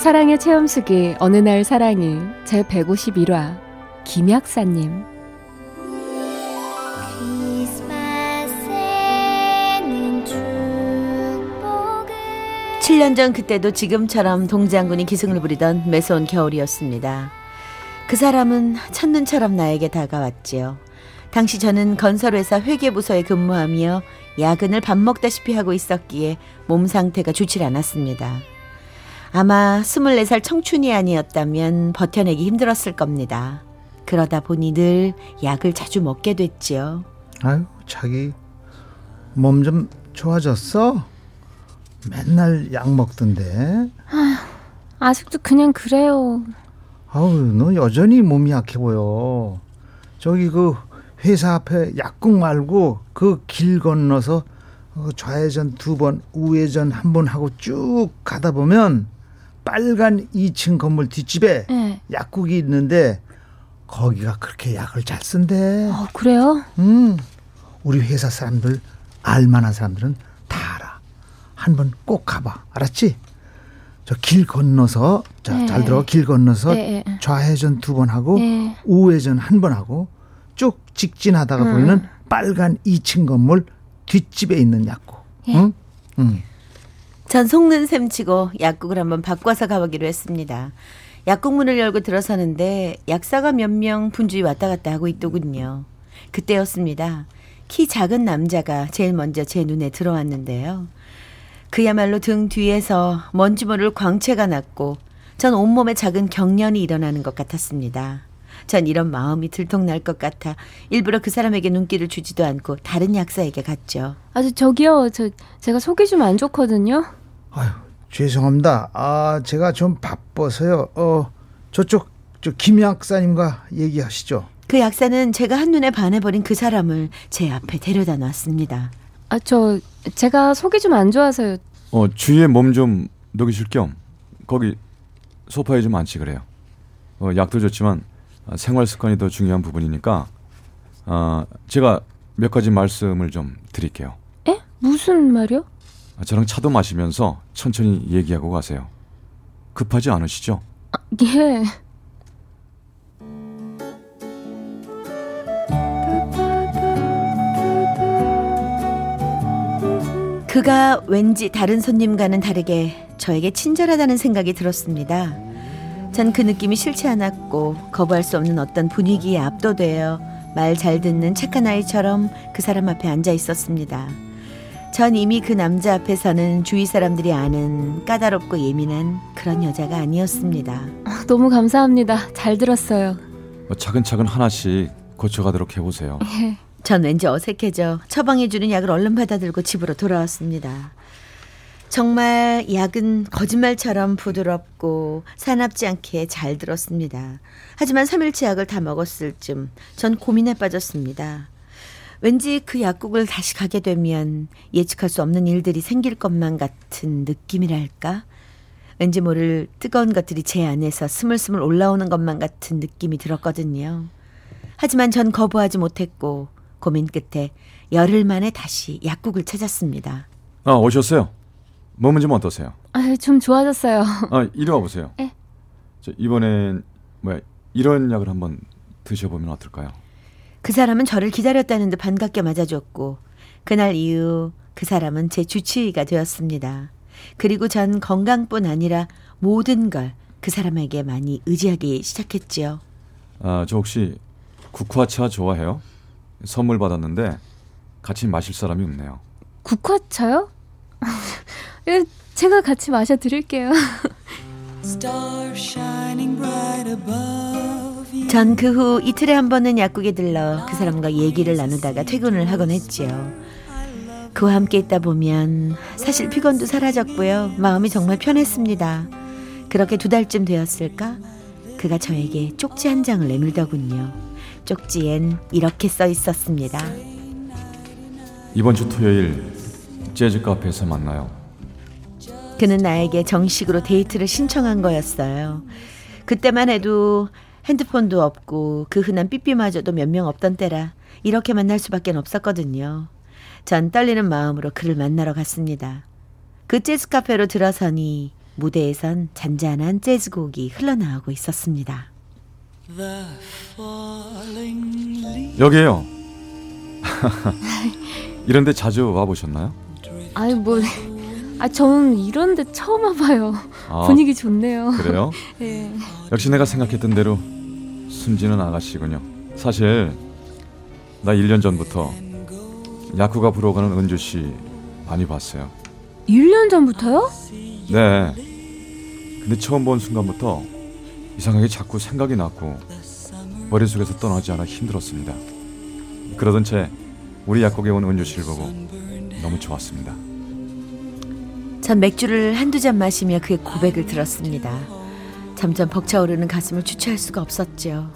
사랑의 체험수기 어느 날 사랑이 제 151화 김약사님 7년 전 그때도 지금처럼 동장군이 기승을 부리던 매서운 겨울이었습니다. 그 사람은 첫눈처럼 나에게 다가왔지요. 당시 저는 건설회사 회계부서에 근무하며 야근을 밥 먹다시피 하고 있었기에 몸 상태가 좋질 않았습니다. 아마 24살 청춘이 아니었다면 버텨내기 힘들었을 겁니다. 그러다 보니 늘 약을 자주 먹게 됐지요. 아유, 자기 몸 좀 좋아졌어? 맨날 약 먹던데. 아휴, 아직도 그냥 그래요. 아우, 너 여전히 몸이 약해 보여. 저기 그 회사 앞에 약국 말고 그 길 건너서 좌회전 두 번, 우회전 한 번 하고 쭉 가다 보면 빨간 2층 건물 뒷집에 네. 약국이 있는데 거기가 그렇게 약을 잘 쓴대. 어, 그래요? 음. 우리 회사 사람들 알만한 사람들은 다 알아. 한번 꼭 가봐. 알았지? 저 길 건너서 자, 네. 잘 들어. 길 건너서 네. 좌회전 두 번 하고 네. 우회전 한 번 하고 쭉 직진하다가 음. 보이는 빨간 2층 건물 뒷집에 있는 약국. 예. 응? 응. 전 속는 셈 치고 약국을 한번 바꿔서 가보기로 했습니다. 약국 문을 열고 들어서는데 약사가 몇 명 분주히 왔다 갔다 하고 있더군요. 그때였습니다. 키 작은 남자가 제일 먼저 제 눈에 들어왔는데요. 그야말로 등 뒤에서 먼지 모를 광채가 났고 전 온몸에 작은 경련이 일어나는 것 같았습니다. 전 이런 마음이 들통날 것 같아 일부러 그 사람에게 눈길을 주지도 않고 다른 약사에게 갔죠. 아주 저기요, 저 제가 속이 좀 안 좋거든요. 아유, 죄송합니다. 아, 제가 좀 바빠서요. 어, 저쪽 저 김 약사님과 얘기하시죠. 그 약사는 제가 한눈에 반해버린 그 사람을 제 앞에 데려다 놨습니다. 아, 저 제가 속이 좀 안 좋아서요. 어, 주위에 몸 좀 녹이실 겸 거기 소파에 좀 앉지 그래요. 어, 약도 좋지만 생활 습관이 더 중요한 부분이니까 어, 제가 몇 가지 말씀을 좀 드릴게요. 에? 무슨 말이요? 아, 저랑 차도 마시면서 천천히 얘기하고 가세요. 급하지 않으시죠? 아, 예. 그가 왠지 다른 손님과는 다르게 저에게 친절하다는 생각이 들었습니다. 전 그 느낌이 싫지 않았고 거부할 수 없는 어떤 분위기에 압도되어 말 잘 듣는 착한 아이처럼 그 사람 앞에 앉아 있었습니다. 전 이미 그 남자 앞에서는 주위 사람들이 아는 까다롭고 예민한 그런 여자가 아니었습니다. 아, 너무 감사합니다. 잘 들었어요. 뭐 차근차근 하나씩 고쳐가도록 해보세요. 예. 전 왠지 어색해져 처방해주는 약을 얼른 받아들고 집으로 돌아왔습니다. 정말 약은 거짓말처럼 부드럽고 사납지 않게 잘 들었습니다. 하지만 3일치 약을 다 먹었을 쯤 전 고민에 빠졌습니다. 왠지 그 약국을 다시 가게 되면 예측할 수 없는 일들이 생길 것만 같은 느낌이랄까? 왠지 모를 뜨거운 것들이 제 안에서 스물스물 올라오는 것만 같은 느낌이 들었거든요. 하지만 전 거부하지 못했고 고민 끝에 열흘 만에 다시 약국을 찾았습니다. 아, 오셨어요? 몸은 좀 어떠세요? 아, 좀 좋아졌어요. 아, 이리 와 보세요. 예. 저 이번엔 뭐야 이런 약을 한번 드셔보면 어떨까요? 그 사람은 저를 기다렸다는 듯 반갑게 맞아줬고 그날 이후 그 사람은 제 주치의가 되었습니다. 그리고 전 건강뿐 아니라 모든 걸 그 사람에게 많이 의지하기 시작했지요. 아, 저 혹시 국화차 좋아해요? 선물 받았는데 같이 마실 사람이 없네요. 국화차요? 예, 제가 같이 마셔 드릴게요. 전 그 후 이틀에 한 번은 약국에 들러 그 사람과 얘기를 나누다가 퇴근을 하곤 했지요. 그와 함께 있다 보면 사실 피곤도 사라졌고요. 마음이 정말 편했습니다. 그렇게 두 달쯤 되었을까? 그가 저에게 쪽지 한 장을 내밀더군요. 쪽지엔 이렇게 써 있었습니다. 이번 주 토요일 재즈 카페에서 만나요. 그는 나에게 정식으로 데이트를 신청한 거였어요. 그때만 해도 핸드폰도 없고 그 흔한 삐삐마저도 몇 명 없던 때라 이렇게 만날 수밖에 없었거든요. 전 떨리는 마음으로 그를 만나러 갔습니다. 그 재즈 카페로 들어서니 무대에선 잔잔한 재즈곡이 흘러나오고 있었습니다. 여기에요. 이런데 자주 와 보셨나요? 아이 뭐, 아 저는 이런데 처음 와봐요. 아, 분위기 좋네요. 그래요? 네. 역시 내가 생각했던 대로 순진한 아가씨군요. 사실 나 1년 전부터 야쿠가 불어가는 은주 씨 많이 봤어요. 1년 전부터요? 네. 근데 처음 본 순간부터 이상하게 자꾸 생각이 났고 머릿속에서 떠나지 않아 힘들었습니다. 그러던 채 우리 약국에 온 은주 씨를 보고 너무 좋았습니다. 전 맥주를 한두 잔 마시며 그의 고백을 들었습니다. 점점 벅차오르는 가슴을 주체할 수가 없었죠.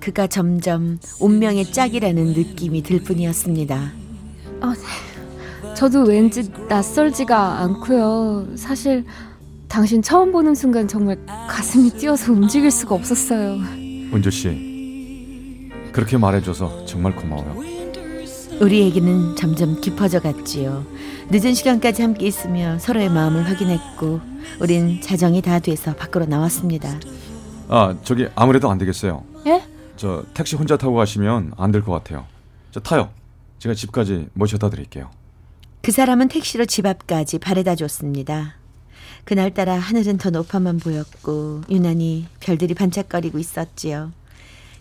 그가 점점 운명의 짝이라는 느낌이 들 뿐이었습니다. 아, 저도 왠지 낯설지가 않고요. 사실 당신 처음 보는 순간 정말 가슴이 뛰어서 움직일 수가 없었어요. 은주 씨, 그렇게 말해줘서 정말 고마워요. 우리 얘기는 점점 깊어져 갔지요. 늦은 시간까지 함께 있으며 서로의 마음을 확인했고, 우린 자정이 다 돼서 밖으로 나왔습니다. 아, 저기 아무래도 안 되겠어요. 예? 저 택시 혼자 타고 가시면 안 될 것 같아요. 저 타요. 제가 집까지 모셔다 드릴게요. 그 사람은 택시로 집 앞까지 바래다 줬습니다. 그날따라 하늘은 더 높아만 보였고 유난히 별들이 반짝거리고 있었지요.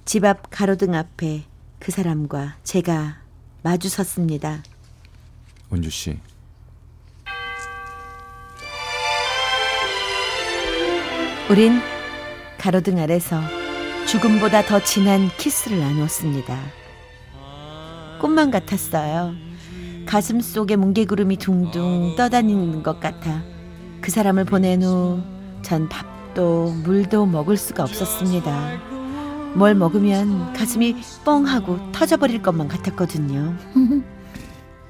집 앞 가로등 앞에 그 사람과 제가 마주 섰습니다. 은주 씨. 우린 가로등 아래서 죽음보다 더 진한 키스를 나누었습니다. 꿈만 같았어요. 가슴 속에 뭉게구름이 둥둥 떠다니는 것 같아 그 사람을 보낸 후 전 밥도 물도 먹을 수가 없었습니다. 뭘 먹으면 가슴이 뻥하고 터져버릴 것만 같았거든요.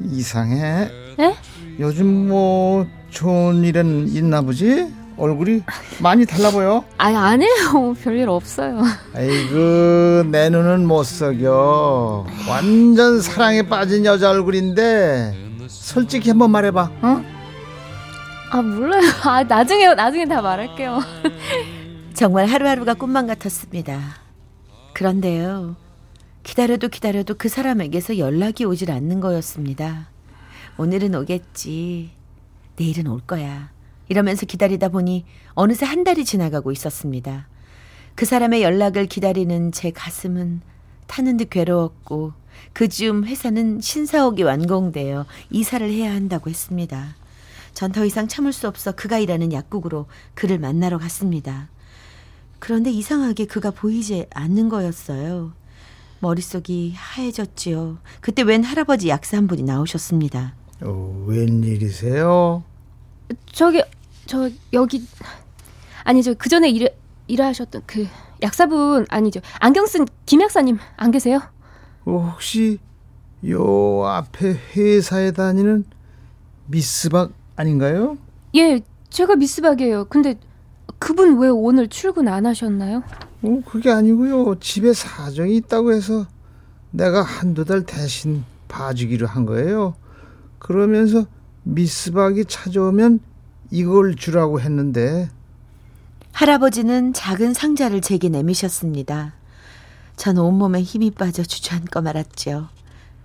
이상해. 에? 요즘 뭐 좋은 일은 있나 보지? 얼굴이 많이 달라 보여. 아니 안 해요. 별일 없어요. 아이고 내 눈은 못 속여. 완전 사랑에 빠진 여자 얼굴인데 솔직히 한번 말해봐. 어? 아 몰라요. 아 나중에 나중에 다 말할게요. 정말 하루하루가 꿈만 같았습니다. 그런데요. 기다려도 기다려도 그 사람에게서 연락이 오질 않는 거였습니다. 오늘은 오겠지. 내일은 올 거야. 이러면서 기다리다 보니 어느새 한 달이 지나가고 있었습니다. 그 사람의 연락을 기다리는 제 가슴은 타는 듯 괴로웠고 그 즈음 회사는 신사옥이 완공되어 이사를 해야 한다고 했습니다. 전 더 이상 참을 수 없어 그가 일하는 약국으로 그를 만나러 갔습니다. 그런데 이상하게 그가 보이지 않는 거였어요. 머릿속이 하얘졌지요. 그때 웬 할아버지 약사 한 분이 나오셨습니다. 어, 웬일이세요? 저기 저 여기 아니 저 그 전에 일 일하셨던 그 약사분 아니죠 안경 쓴 김 약사님 안 계세요? 어, 혹시 요 앞에 회사에 다니는 미스박 아닌가요? 예, 제가 미스박이에요. 근데 그분 왜 오늘 출근 안 하셨나요? 어, 그게 아니고요. 집에 사정이 있다고 해서 내가 한두 달 대신 봐주기로 한 거예요. 그러면서 미스박이 찾아오면 이걸 주라고 했는데 할아버지는 작은 상자를 제게 내미셨습니다. 전 온몸에 힘이 빠져 주저앉고 말았죠.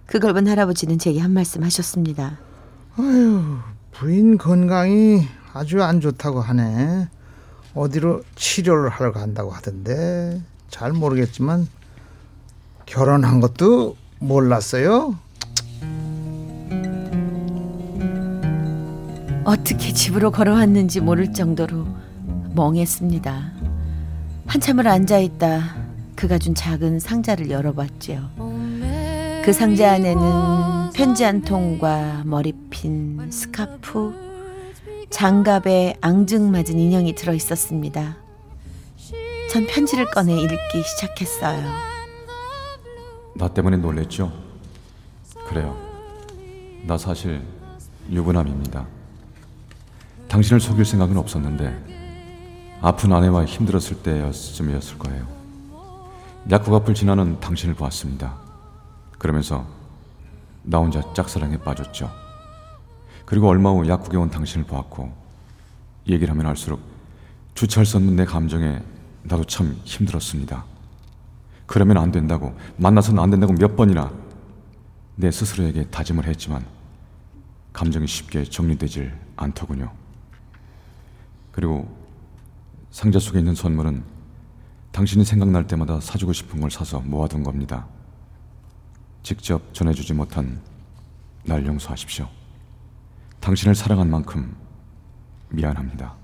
그걸 본 할아버지는 제게 한 말씀 하셨습니다. 아유, 부인 건강이 아주 안 좋다고 하네. 어디로 치료를 하러 간다고 하던데 잘 모르겠지만 결혼한 것도 몰랐어요. 어떻게 집으로 걸어왔는지 모를 정도로 멍했습니다. 한참을 앉아 있다 그가 준 작은 상자를 열어봤지요. 그 상자 안에는 편지 한 통과 머리핀, 스카프, 장갑에 앙증맞은 인형이 들어 있었습니다. 전 편지를 꺼내 읽기 시작했어요. 나 때문에 놀랬죠? 그래요. 나 사실 유부남입니다. 당신을 속일 생각은 없었는데 아픈 아내와 힘들었을 때였음이었을 거예요. 약국 앞을 지나는 당신을 보았습니다. 그러면서 나 혼자 짝사랑에 빠졌죠. 그리고 얼마 후 약국에 온 당신을 보았고 얘기를 하면 할수록 주체할 수 없는 내 감정에 나도 참 힘들었습니다. 그러면 안 된다고 만나서는 안 된다고 몇 번이나 내 스스로에게 다짐을 했지만 감정이 쉽게 정리되질 않더군요. 그리고 상자 속에 있는 선물은 당신이 생각날 때마다 사주고 싶은 걸 사서 모아둔 겁니다. 직접 전해주지 못한 날 용서하십시오. 당신을 사랑한 만큼 미안합니다.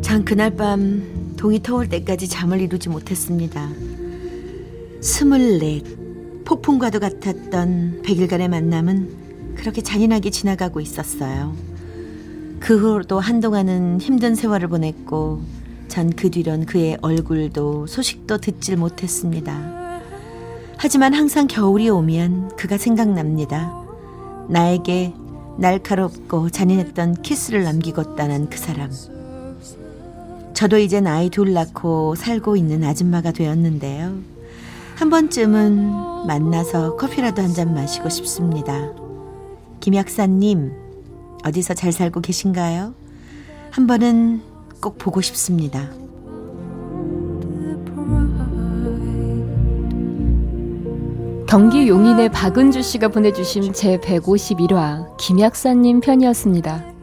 전 그날 밤 동이 터올 때까지 잠을 이루지 못했습니다. 스물넷 폭풍과도 같았던 백일간의 만남은 그렇게 잔인하게 지나가고 있었어요. 그 후로도 한동안은 힘든 세월을 보냈고 전 그 뒤론 그의 얼굴도 소식도 듣질 못했습니다. 하지만 항상 겨울이 오면 그가 생각납니다. 나에게 날카롭고 잔인했던 키스를 떠난 그 사람. 저도 이제 나이 둘 낳고 살고 있는 아줌마가 되었는데요. 한 번쯤은 만나서 커피라도 한 잔 마시고 싶습니다. 김 약사님, 어디서 잘 살고 계신가요? 한 번은 꼭 보고 싶습니다. 경기 용인의 박은주 씨가 보내주신 제 151화 김약사님 편이었습니다.